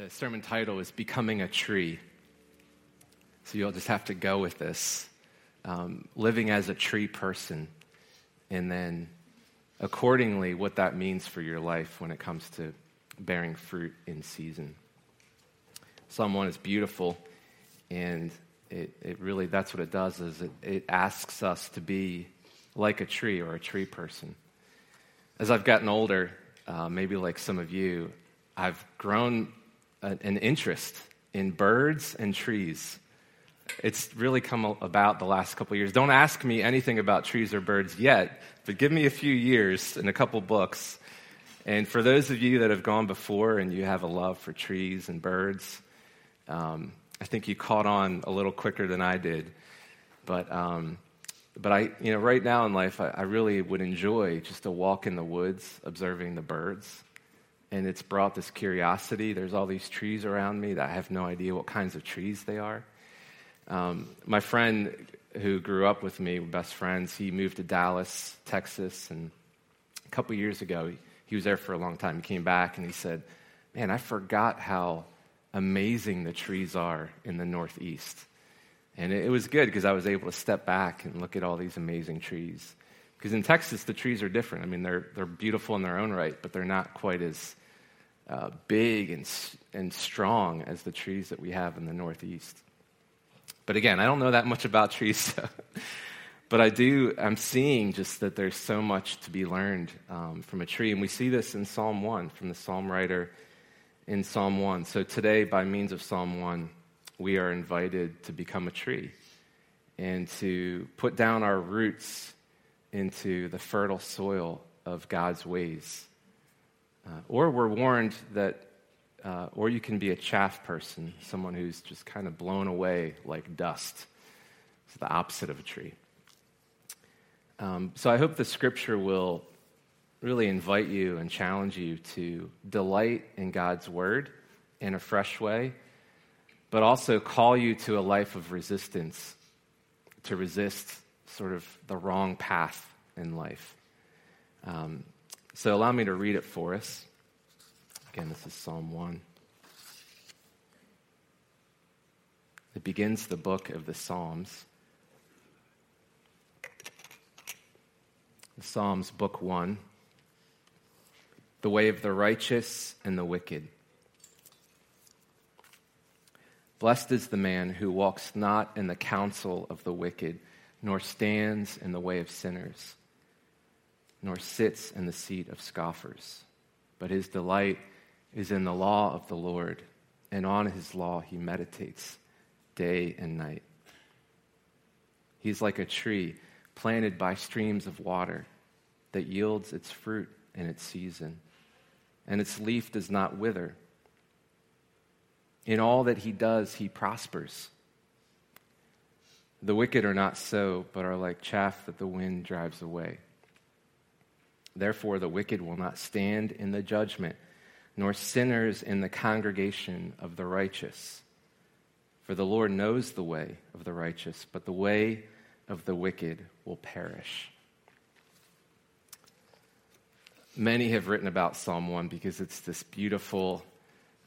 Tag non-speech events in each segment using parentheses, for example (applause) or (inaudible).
The sermon title is Becoming a Tree. So you'll just have to go with this. Um, living as a tree person, and then accordingly, what that means for your life when it comes to bearing fruit in season. Psalm 1 is beautiful, and it, it really, that's what it does, is it, it asks us to be like a tree or a tree person. As I've gotten older, uh, maybe like some of you, I've grown an interest in birds and trees. It's really come about the last couple years. Don't ask me anything about trees or birds yet, but give me a few years and a couple books. And for those of you that have gone before and you have a love for trees and birds, um, I think you caught on a little quicker than I did. But, um, but I, you know, right now in life, I, I really would enjoy just a walk in the woods, observing the birds. And it's brought this curiosity. There's all these trees around me that I have no idea what kinds of trees they are. Um, my friend who grew up with me, best friends, he moved to Dallas, Texas, and a couple years ago, he, was there for a long time. He came back and he said, Man, I forgot how amazing the trees are in the Northeast. And it was good because I was able to step back and look at all these amazing trees. Because in Texas, the trees are different. I mean, they're, they're beautiful in their own right, but they're not quite as uh, big and, and strong as the trees that we have in the Northeast. But again, I don't know that much about trees. (laughs) So. but I do, I'm seeing just that there's so much to be learned um, from a tree. And we see this in Psalm 1 from the psalm writer in Psalm 1. So today, by means of Psalm 1, we are invited to become a tree and to put down our roots into the fertile soil of God's ways. Uh, or we're warned that, uh, or you can be a chaff person, someone who's just kind of blown away like dust. It's the opposite of a tree. Um, so I hope the scripture will really invite you and challenge you to delight in God's word in a fresh way, but also call you to a life of resistance, to resist sort of the wrong path in life. Um, so allow me to read it for us. Again, this is Psalm 1. It begins the book of the Psalms. The Psalms, Book 1 the way of the righteous and the wicked. Blessed is the man who walks not in the counsel of the wicked, nor stands in the way of sinners, nor sits in the seat of scoffers. But his delight is in the law of the Lord, and on his law he meditates day and night. He's like a tree planted by streams of water that yields its fruit in its season and its leaf does not wither. In all that he does, he prospers. The wicked are not so, but are like chaff that the wind drives away. Therefore, the wicked will not stand in the judgment, nor sinners in the congregation of the righteous. For the Lord knows the way of the righteous, but the way of the wicked will perish. Many have written about Psalm 1 because it's this beautiful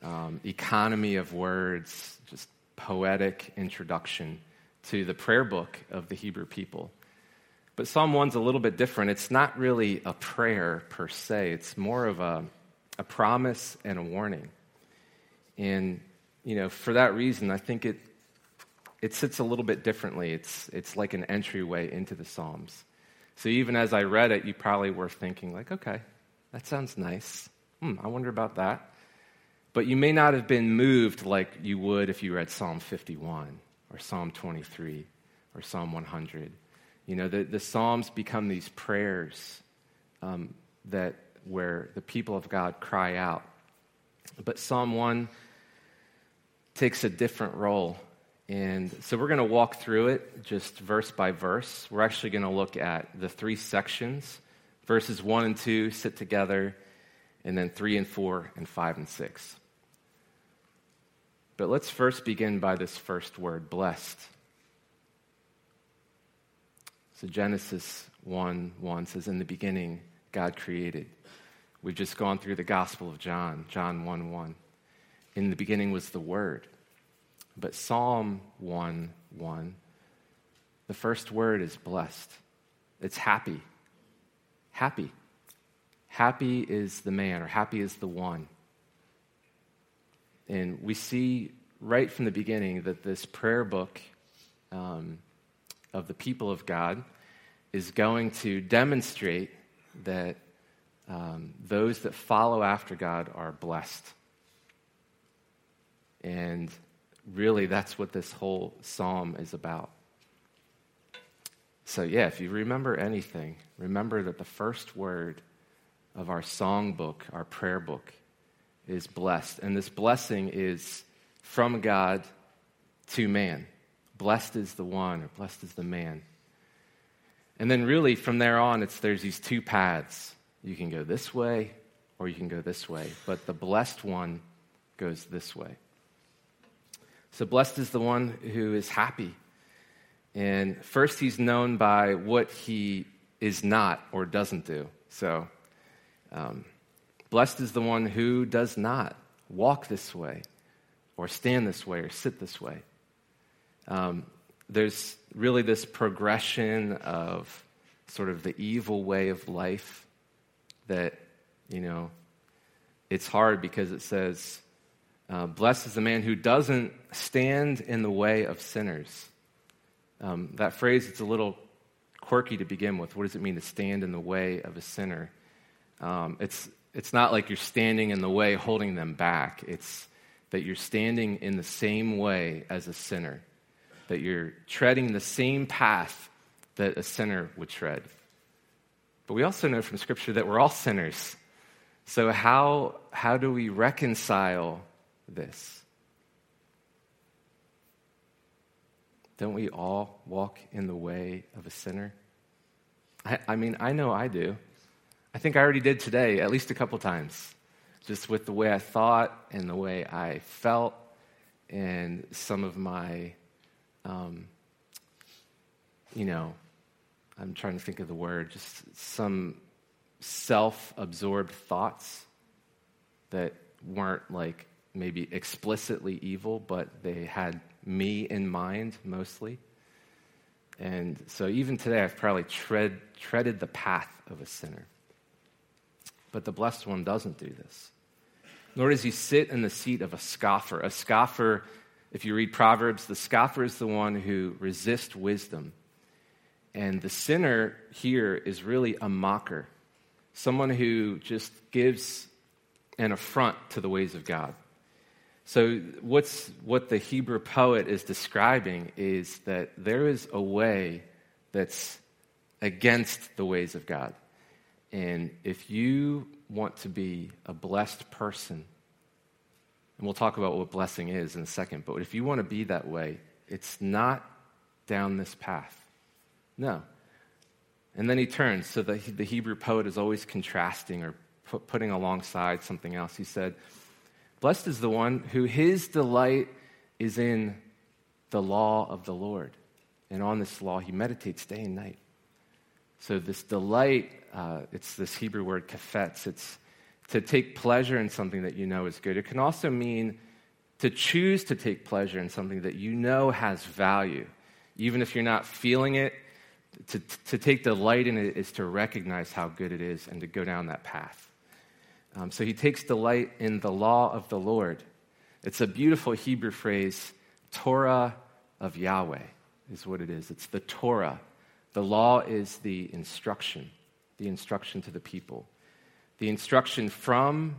um, economy of words, just poetic introduction to the prayer book of the Hebrew people. But Psalm 1's a little bit different. It's not really a prayer per se, it's more of a, a promise and a warning. And, you know, for that reason, I think it, it sits a little bit differently. It's, it's like an entryway into the Psalms. So even as I read it, you probably were thinking, like, okay, that sounds nice. Hmm, I wonder about that. But you may not have been moved like you would if you read Psalm 51 or Psalm 23 or Psalm 100. You know, the, the Psalms become these prayers um, that where the people of God cry out. But Psalm 1 takes a different role. And so we're going to walk through it just verse by verse. We're actually going to look at the three sections Verses 1 and 2 sit together, and then 3 and 4 and 5 and 6. But let's first begin by this first word, blessed. So Genesis 1 1 says, In the beginning, God created. We've just gone through the Gospel of John, John 1 1. in the beginning was the Word. But Psalm 1 1, the first word is blessed. It's happy. Happy. Happy is the man, or happy is the one. And we see right from the beginning that this prayer book um, of the people of God is going to demonstrate that um, those that follow after God are blessed. And really, that's what this whole psalm is about. So, yeah, if you remember anything, remember that the first word of our song book, our prayer book, is blessed. And this blessing is from God to man. Blessed is the one, or blessed is the man. And then, really, from there on, it's, there's these two paths. You can go this way, or you can go this way. But the blessed one goes this way. So, blessed is the one who is happy. And first, he's known by what he is not or doesn't do. So, um, blessed is the one who does not walk this way, or stand this way, or sit this way. Um, there's really this progression of sort of the evil way of life that, you know, it's hard because it says, uh, blessed is the man who doesn't stand in the way of sinners. Um, that phrase, it's a little quirky to begin with. What does it mean to stand in the way of a sinner? Um, it's, it's not like you're standing in the way holding them back. It's that you're standing in the same way as a sinner, that you're treading the same path that a sinner would tread. But we also know from Scripture that we're all sinners. So, how, how do we reconcile this? Don't we all walk in the way of a sinner? I, I, mean, I know I do. I think I already did today, at least a couple times, just with the way I thought and the way I felt and some of my, um, you know, I'm trying to think of the word, just some self absorbed thoughts that weren't like maybe explicitly evil, but they had me in mind mostly. And so even today, I've probably tread, treaded the path of a sinner. But the blessed one doesn't do this. Nor does he sit in the seat of a scoffer. A scoffer, if you read Proverbs, the scoffer is the one who resists wisdom. And the sinner here is really a mocker, someone who just gives an affront to the ways of God. So, what's, what the Hebrew poet is describing is that there is a way that's against the ways of God. And if you want to be a blessed person, and we'll talk about what blessing is in a second, but if you want to be that way, it's not down this path. No. And then he turns. So the, the Hebrew poet is always contrasting or put, putting alongside something else. He said, Blessed is the one who his delight is in the law of the Lord. And on this law he meditates day and night. So, this delight, uh, it's this Hebrew word kafetz. It's to take pleasure in something that you know is good. It can also mean to choose to take pleasure in something that you know has value. Even if you're not feeling it, to, to take delight in it is to recognize how good it is and to go down that path. Um, so he takes delight in the law of the Lord. It's a beautiful Hebrew phrase, Torah of Yahweh is what it is. It's the Torah. The law is the instruction, the instruction to the people, the instruction from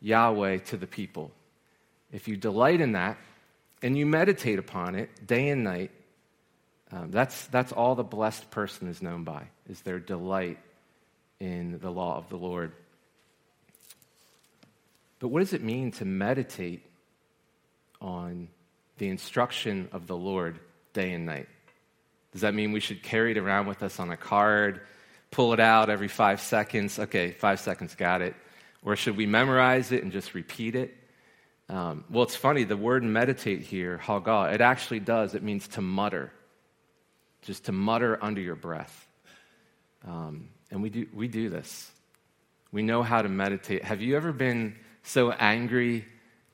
Yahweh to the people. If you delight in that and you meditate upon it day and night, um, that's, that's all the blessed person is known by, is their delight in the law of the Lord. But what does it mean to meditate on the instruction of the Lord day and night? Does that mean we should carry it around with us on a card, pull it out every five seconds? Okay, five seconds, got it. Or should we memorize it and just repeat it? Um, well, it's funny, the word meditate here, hagah, it actually does. It means to mutter, just to mutter under your breath. Um, and we do, we do this. We know how to meditate. Have you ever been so angry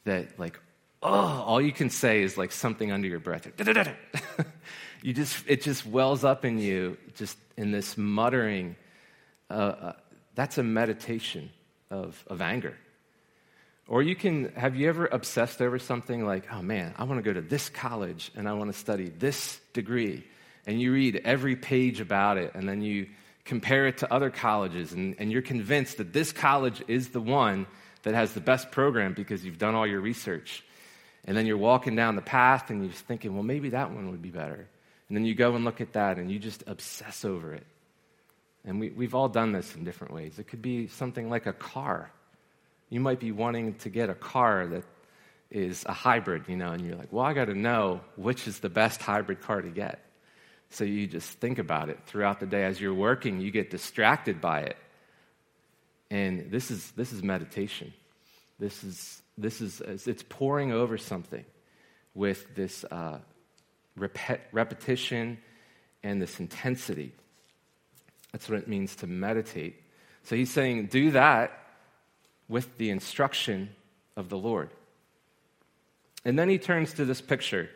that, like, oh, all you can say is like something under your breath. (laughs) you just, it just wells up in you, just in this muttering. Uh, uh, that's a meditation of, of anger. Or you can, have you ever obsessed over something like, oh man, I want to go to this college and I want to study this degree? And you read every page about it and then you compare it to other colleges and, and you're convinced that this college is the one that has the best program because you've done all your research. And then you're walking down the path and you're thinking, well, maybe that one would be better. And then you go and look at that and you just obsess over it. And we, we've all done this in different ways. It could be something like a car. You might be wanting to get a car that is a hybrid, you know, and you're like, well, I got to know which is the best hybrid car to get. So you just think about it throughout the day. As you're working, you get distracted by it. And this is, this is meditation. This is, this is, it's pouring over something with this uh, rep- repetition and this intensity. That's what it means to meditate. So he's saying, do that with the instruction of the Lord. And then he turns to this picture.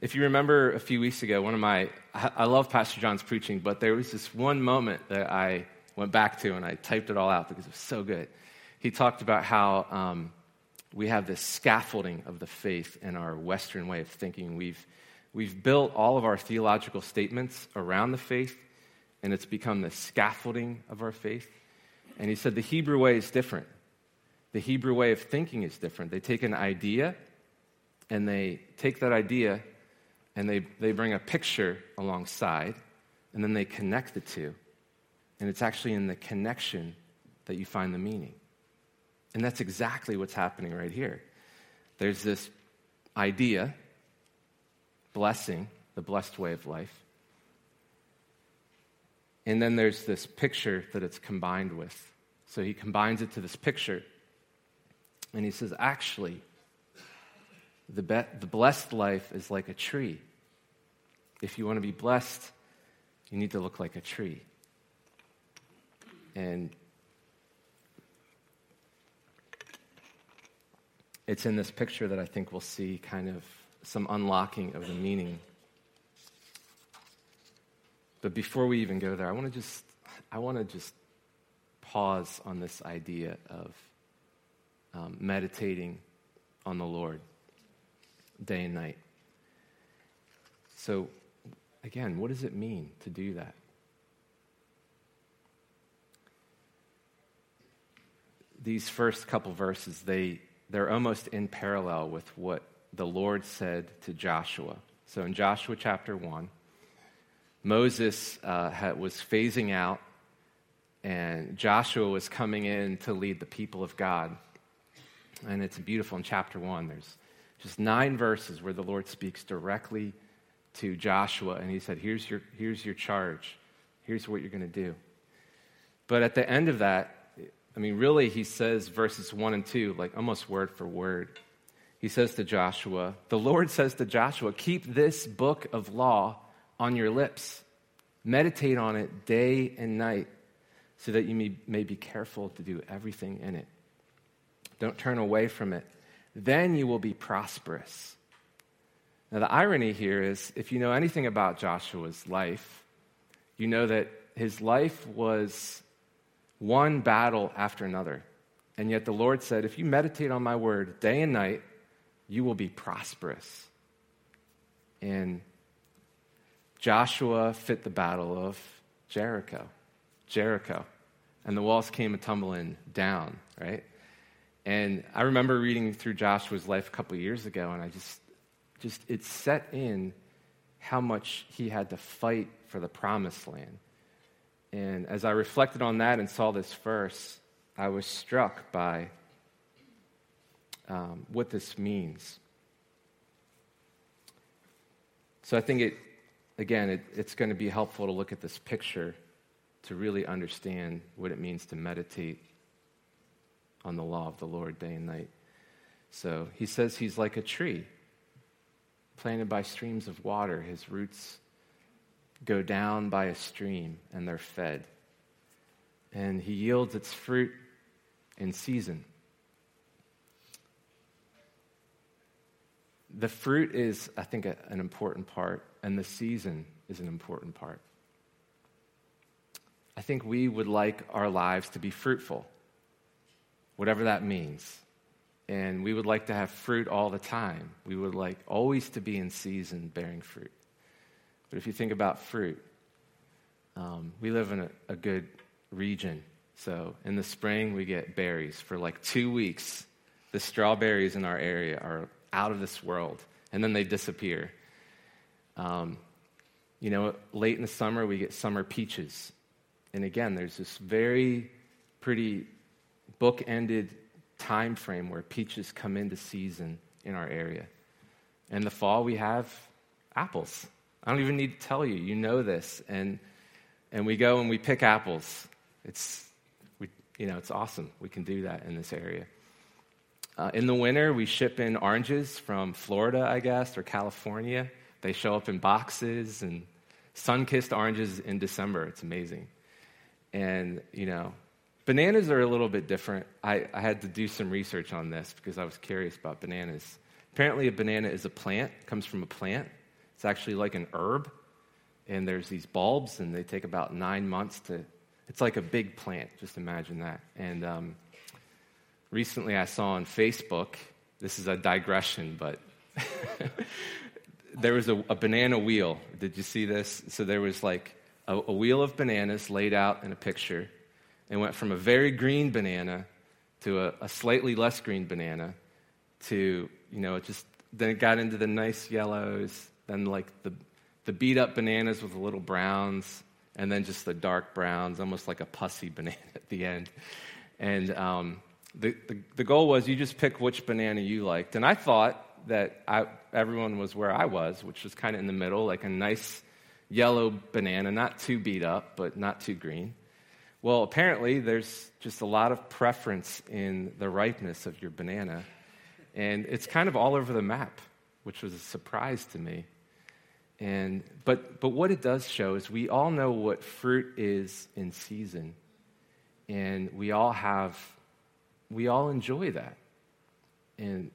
If you remember a few weeks ago, one of my, I love Pastor John's preaching, but there was this one moment that I went back to and I typed it all out because it was so good. He talked about how um, we have this scaffolding of the faith in our Western way of thinking. We've, we've built all of our theological statements around the faith, and it's become the scaffolding of our faith. And he said the Hebrew way is different. The Hebrew way of thinking is different. They take an idea and they take that idea and they, they bring a picture alongside and then they connect the two. And it's actually in the connection that you find the meaning. And that's exactly what's happening right here. There's this idea, blessing, the blessed way of life. And then there's this picture that it's combined with. So he combines it to this picture. And he says, actually, the, be- the blessed life is like a tree. If you want to be blessed, you need to look like a tree. And it's in this picture that I think we'll see kind of some unlocking of the meaning but before we even go there, I want to just I want to just pause on this idea of um, meditating on the Lord day and night. So, again, what does it mean to do that? These first couple verses, they, they're almost in parallel with what the Lord said to Joshua. So in Joshua chapter 1, Moses uh, had, was phasing out, and Joshua was coming in to lead the people of God. And it's beautiful in chapter one. There's just nine verses where the Lord speaks directly to Joshua, and he said, Here's your, here's your charge, here's what you're going to do. But at the end of that, I mean, really, he says verses one and two, like almost word for word. He says to Joshua, The Lord says to Joshua, Keep this book of law on your lips. Meditate on it day and night so that you may, may be careful to do everything in it. Don't turn away from it. Then you will be prosperous. Now, the irony here is if you know anything about Joshua's life, you know that his life was one battle after another. And yet the Lord said, if you meditate on my word day and night, you will be prosperous. And Joshua fit the battle of Jericho. Jericho. And the walls came tumbling down, right? And I remember reading through Joshua's life a couple years ago, and I just, just, it set in how much he had to fight for the promised land. And as I reflected on that and saw this verse, I was struck by um, what this means. So I think it, again, it, it's going to be helpful to look at this picture to really understand what it means to meditate on the law of the Lord day and night. So he says he's like a tree planted by streams of water. His roots go down by a stream and they're fed. And he yields its fruit in season. The fruit is, I think, a, an important part, and the season is an important part. I think we would like our lives to be fruitful, whatever that means. And we would like to have fruit all the time. We would like always to be in season bearing fruit. But if you think about fruit, um, we live in a, a good region. So in the spring, we get berries for like two weeks. The strawberries in our area are out of this world, and then they disappear. Um, you know, late in the summer, we get summer peaches. And again, there's this very pretty book-ended time frame where peaches come into season in our area. In the fall, we have apples. I don't even need to tell you. You know this. And, and we go and we pick apples. It's, we, you know, it's awesome. We can do that in this area. Uh, in the winter, we ship in oranges from Florida, I guess, or California. They show up in boxes and sun kissed oranges in December. It's amazing. And, you know, bananas are a little bit different. I, I had to do some research on this because I was curious about bananas. Apparently, a banana is a plant, comes from a plant. It's actually like an herb. And there's these bulbs, and they take about nine months to. It's like a big plant, just imagine that. And um, recently I saw on Facebook, this is a digression, but (laughs) there was a, a, banana wheel. Did you see this? So there was like a, a wheel of bananas laid out in a picture and went from a very green banana to a, a slightly less green banana to, you know, it just, then it got into the nice yellows, then like the, the beat up bananas with the little browns, and then just the dark browns, almost like a pussy (laughs) banana at the end. And um, the, the, the, goal was you just pick which banana you liked. And I thought that I, everyone was where I was, which was kind of in the middle, like a nice yellow banana, not too beat up, but not too green. Well, apparently, there's just a lot of preference in the ripeness of your banana. And it's kind of all over the map, which was a surprise to me. And, but, but what it does show is we all know what fruit is in season. And we all have we all enjoy that. And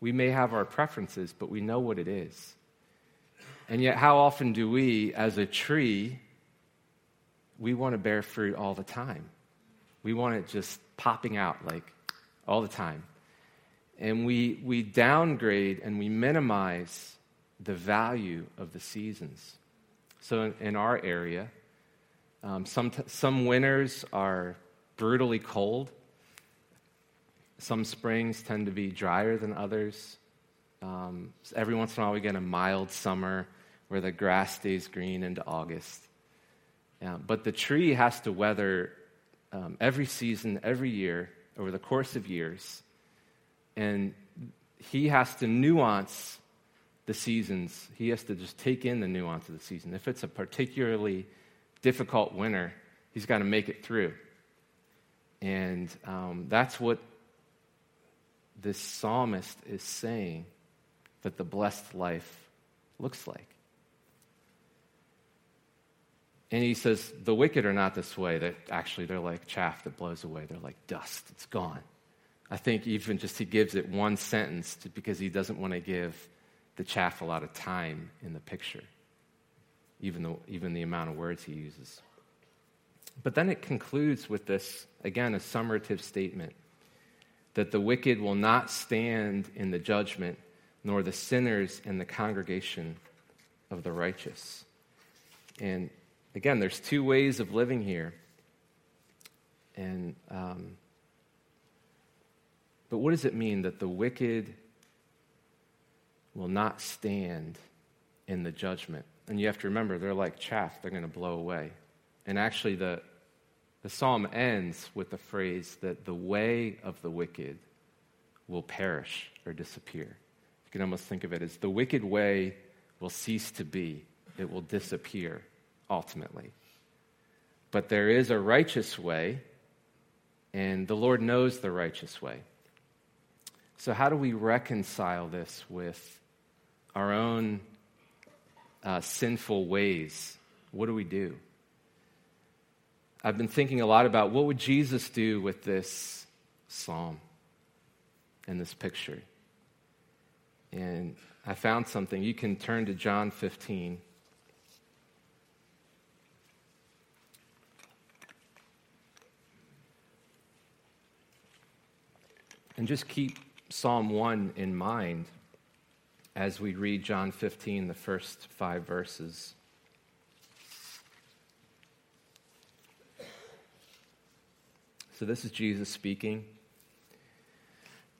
we may have our preferences, but we know what it is. And yet, how often do we, as a tree, we want to bear fruit all the time? We want it just popping out like all the time. And we, we downgrade and we minimize the value of the seasons. So, in, in our area, um, some, some winters are brutally cold some springs tend to be drier than others. Um, every once in a while, we get a mild summer where the grass stays green into August. but the tree has to weather um, every season, every year, over the course of years. And he has to nuance the seasons. He has to just take in the nuance of the season. If it's a particularly difficult winter, he's got to make it through. And um, that's what this psalmist is saying that the blessed life looks like. And he says, the wicked are not this way, that actually they're like chaff that blows away. They're like dust, it's gone. I think even just he gives it one sentence because he doesn't want to give the chaff a lot of time in the picture, even, though, even the amount of words he uses. But then it concludes with this, again, a summative statement that the wicked will not stand in the judgment, nor the sinners in the congregation of the righteous. And again, there's two ways of living here. And, um, but what does it mean that the wicked will not stand in the judgment? And you have to remember, they're like chaff, they're going to blow away. And actually, the, the psalm ends with the phrase that the way of the wicked will perish or disappear. You can almost think of it as the wicked way will cease to be, it will disappear ultimately. But there is a righteous way, and the Lord knows the righteous way. So, how do we reconcile this with our own uh, sinful ways? What do we do? I've been thinking a lot about what would Jesus do with this psalm and this picture. And I found something. You can turn to John 15. And just keep Psalm 1 in mind as we read John 15, the first five verses. So, this is Jesus speaking.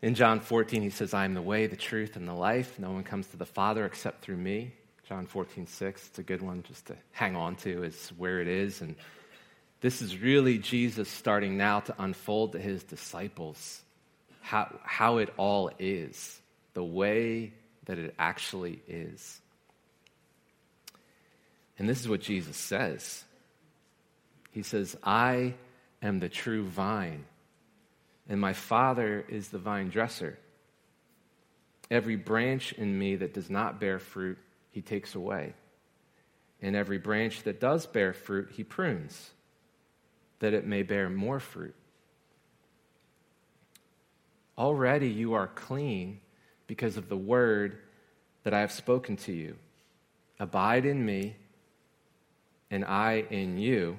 In John 14, he says, I am the way, the truth, and the life. No one comes to the Father except through me. John 14, 6. It's a good one just to hang on to, is where it is. And this is really Jesus starting now to unfold to his disciples how, how it all is, the way that it actually is. And this is what Jesus says He says, I am the true vine, and my Father is the vine dresser. Every branch in me that does not bear fruit, he takes away. And every branch that does bear fruit, he prunes, that it may bear more fruit. Already you are clean because of the word that I have spoken to you. Abide in me, and I in you,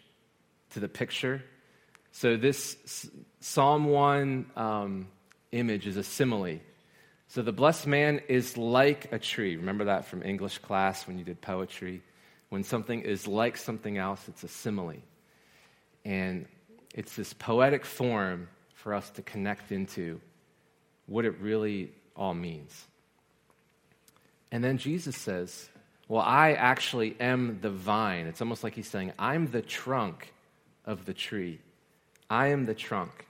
to the picture? So, this Psalm 1 um, image is a simile. So, the blessed man is like a tree. Remember that from English class when you did poetry? When something is like something else, it's a simile. And it's this poetic form for us to connect into what it really all means. And then Jesus says, Well, I actually am the vine. It's almost like he's saying, I'm the trunk of the tree. I am the trunk.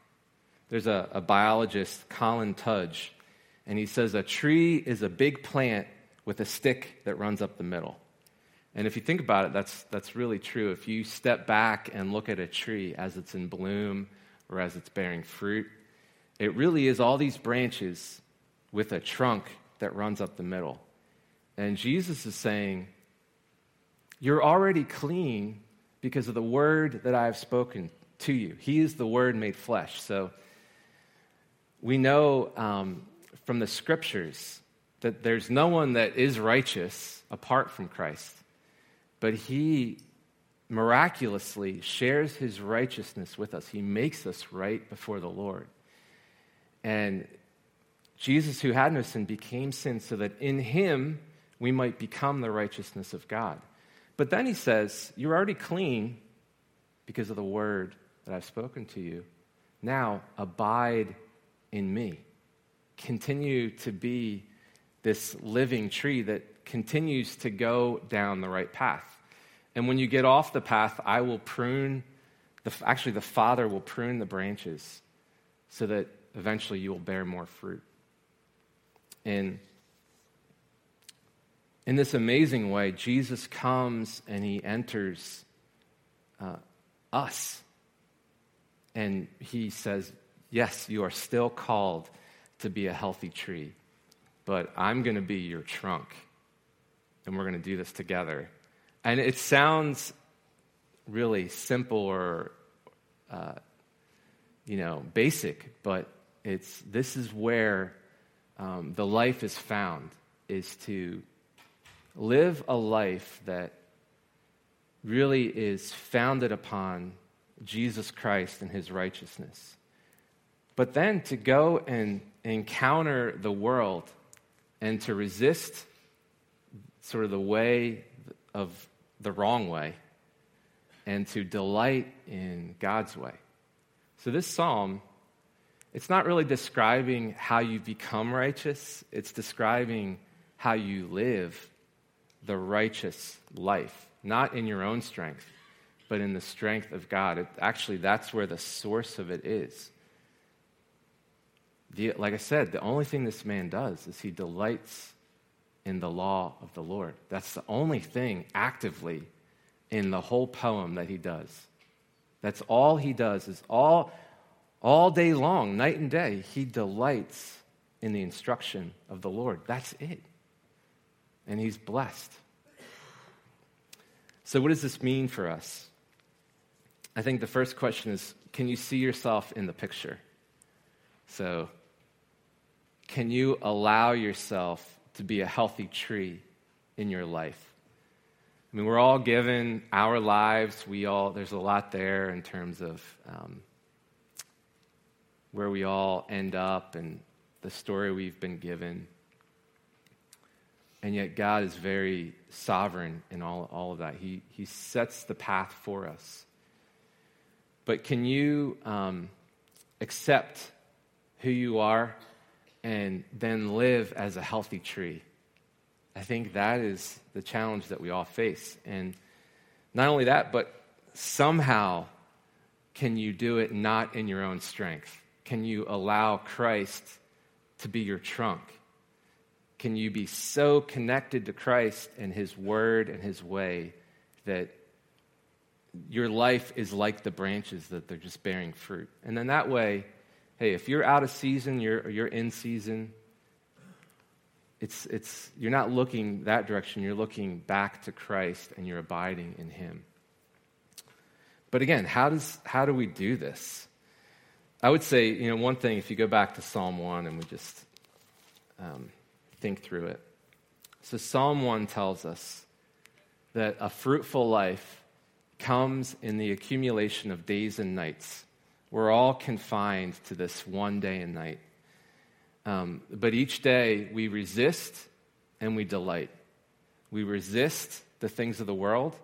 There's a, a biologist, Colin Tudge, and he says a tree is a big plant with a stick that runs up the middle. And if you think about it, that's, that's really true. If you step back and look at a tree as it's in bloom or as it's bearing fruit, it really is all these branches with a trunk that runs up the middle. And Jesus is saying, You're already clean because of the word that I have spoken to you. He is the word made flesh. So we know um, from the scriptures that there's no one that is righteous apart from Christ. But he miraculously shares his righteousness with us, he makes us right before the Lord. And Jesus, who had no sin, became sin so that in him we might become the righteousness of God. But then he says, You're already clean because of the word that I've spoken to you. Now abide in me. Continue to be this living tree that continues to go down the right path. And when you get off the path, I will prune, the, actually, the Father will prune the branches so that eventually you will bear more fruit. And in this amazing way, Jesus comes and he enters uh, us. And he says, Yes, you are still called to be a healthy tree, but I'm going to be your trunk. And we're going to do this together. And it sounds really simple or, uh, you know, basic, but it's, this is where um, the life is found, is to live a life that really is founded upon Jesus Christ and his righteousness. But then to go and encounter the world and to resist sort of the way of the wrong way and to delight in God's way. So, this psalm it's not really describing how you become righteous, it's describing how you live the righteous life, not in your own strength, but in the strength of God. It, actually, that's where the source of it is. The, like I said, the only thing this man does is he delights in the law of the Lord. That's the only thing actively in the whole poem that he does. That's all he does is all all day long, night and day, he delights in the instruction of the Lord. That's it. And he's blessed. So, what does this mean for us? I think the first question is can you see yourself in the picture? So, can you allow yourself to be a healthy tree in your life? I mean, we're all given our lives. We all, there's a lot there in terms of um, where we all end up and the story we've been given. And yet, God is very sovereign in all, all of that. He, he sets the path for us. But can you um, accept who you are and then live as a healthy tree? I think that is the challenge that we all face. And not only that, but somehow can you do it not in your own strength? Can you allow Christ to be your trunk? Can you be so connected to Christ and His Word and His way that your life is like the branches that they're just bearing fruit? And then that way, hey, if you're out of season, you're, you're in season, it's, it's, you're not looking that direction. You're looking back to Christ and you're abiding in Him. But again, how, does, how do we do this? I would say, you know, one thing, if you go back to Psalm 1 and we just um, think through it. So, Psalm 1 tells us that a fruitful life comes in the accumulation of days and nights. We're all confined to this one day and night. Um, but each day we resist and we delight. We resist the things of the world,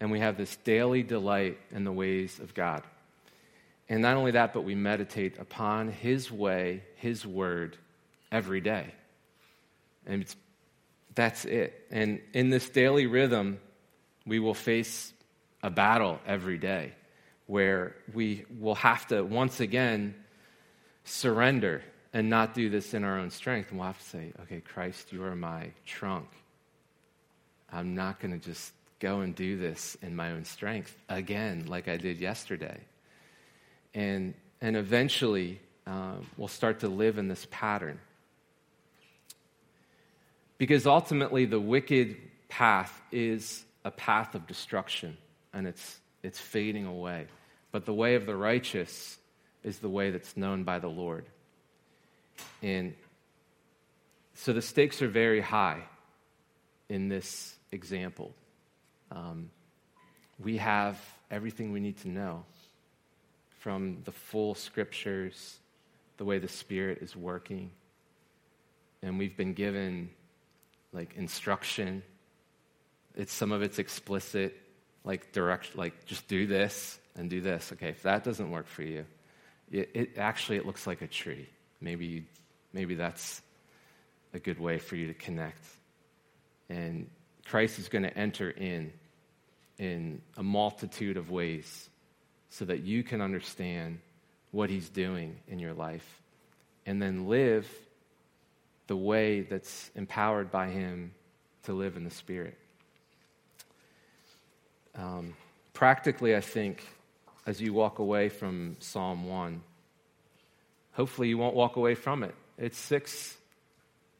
and we have this daily delight in the ways of God. And not only that, but we meditate upon His way, His word, every day. And that's it. And in this daily rhythm, we will face a battle every day where we will have to once again surrender and not do this in our own strength. And we'll have to say, okay, Christ, you are my trunk. I'm not going to just go and do this in my own strength again, like I did yesterday. And, and eventually, uh, we'll start to live in this pattern. Because ultimately, the wicked path is a path of destruction, and it's, it's fading away. But the way of the righteous is the way that's known by the Lord. And so the stakes are very high in this example. Um, we have everything we need to know from the full scriptures, the way the Spirit is working. And we've been given like instruction. It's some of it's explicit, like direct, like just do this and do this. Okay, if that doesn't work for you, it, it actually it looks like a tree. Maybe you, maybe that's a good way for you to connect. And Christ is going to enter in in a multitude of ways so that you can understand what he's doing in your life and then live the way that's empowered by him to live in the spirit. Um, practically, I think, as you walk away from Psalm 1, hopefully you won't walk away from it. It's six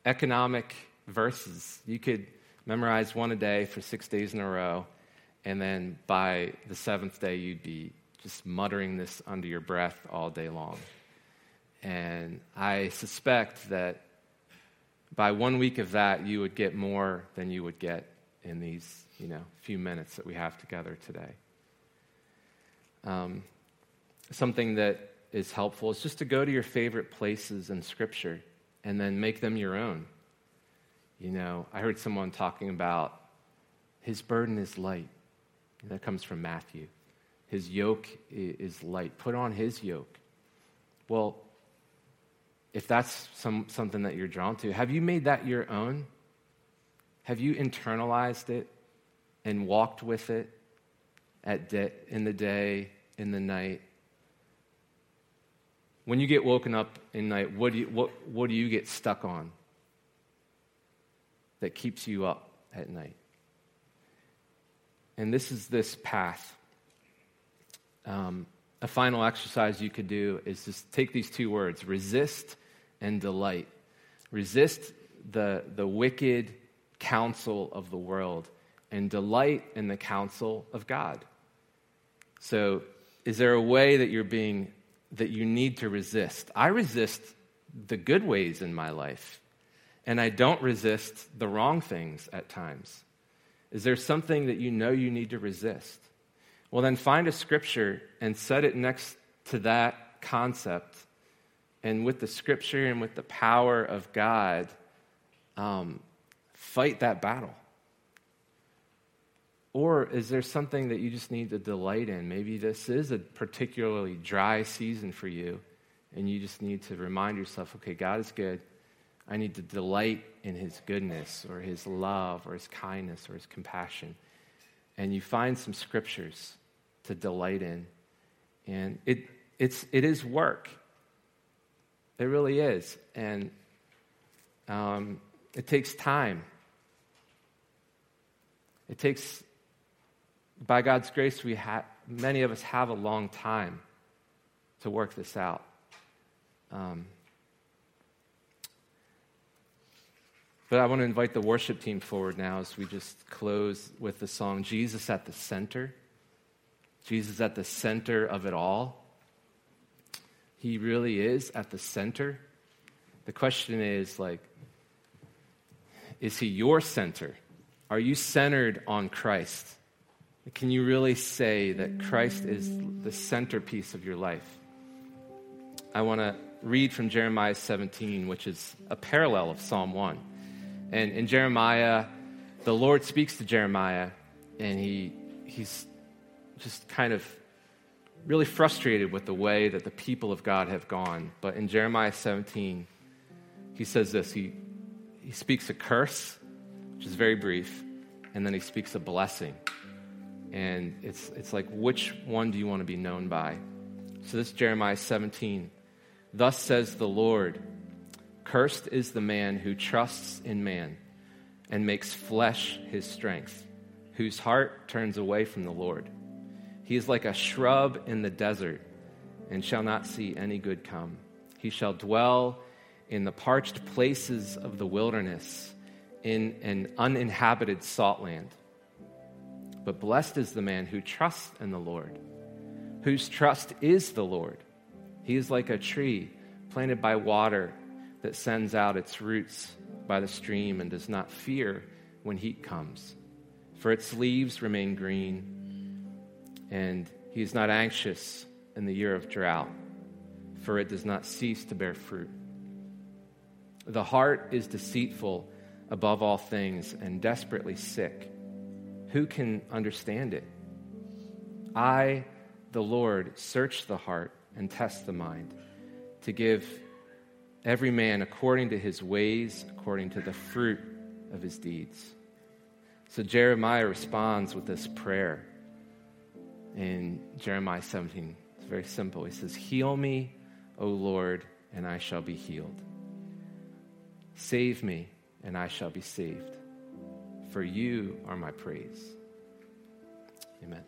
economic verses. You could memorize one a day for six days in a row, and then by the seventh day, you'd be just muttering this under your breath all day long. And I suspect that by one week of that, you would get more than you would get in these, you know, few minutes that we have together today. Um, something that is helpful is just to go to your favorite places in Scripture and then make them your own. You know, I heard someone talking about his burden is light. That comes from Matthew. His yoke is light. Put on his yoke. Well, if that's some, something that you're drawn to, have you made that your own? Have you internalized it and walked with it at de- in the day, in the night? When you get woken up in night, what do you, what, what do you get stuck on? that keeps you up at night. And this is this path. Um, a final exercise you could do is just take these two words resist and delight. Resist the, the wicked counsel of the world and delight in the counsel of God. So, is there a way that you're being, that you need to resist? I resist the good ways in my life, and I don't resist the wrong things at times. Is there something that you know you need to resist? Well, then find a scripture and set it next to that concept. And with the scripture and with the power of God, um, fight that battle. Or is there something that you just need to delight in? Maybe this is a particularly dry season for you, and you just need to remind yourself okay, God is good. I need to delight in his goodness or his love or his kindness or his compassion. And you find some scriptures to delight in. And it, it's, it is work. It really is. And um, it takes time. It takes, by God's grace, we ha- many of us have a long time to work this out. Um, But I want to invite the worship team forward now as we just close with the song Jesus at the Center. Jesus at the center of it all. He really is at the center. The question is like, is he your center? Are you centered on Christ? Can you really say that Christ is the centerpiece of your life? I want to read from Jeremiah 17, which is a parallel of Psalm 1. And in Jeremiah, the Lord speaks to Jeremiah, and he, he's just kind of really frustrated with the way that the people of God have gone. But in Jeremiah 17, he says this he, he speaks a curse, which is very brief, and then he speaks a blessing. And it's, it's like, which one do you want to be known by? So this is Jeremiah 17. Thus says the Lord Cursed is the man who trusts in man and makes flesh his strength, whose heart turns away from the Lord. He is like a shrub in the desert and shall not see any good come. He shall dwell in the parched places of the wilderness, in an uninhabited salt land. But blessed is the man who trusts in the Lord, whose trust is the Lord. He is like a tree planted by water that sends out its roots by the stream and does not fear when heat comes, for its leaves remain green, and he is not anxious in the year of drought, for it does not cease to bear fruit. The heart is deceitful above all things and desperately sick. Who can understand it? I, the Lord, search the heart and test the mind to give every man according to his ways, according to the fruit of his deeds. So Jeremiah responds with this prayer in Jeremiah 17. It's very simple. He says, Heal me, O Lord, and I shall be healed. Save me, and I shall be saved. For you are my praise. Amen.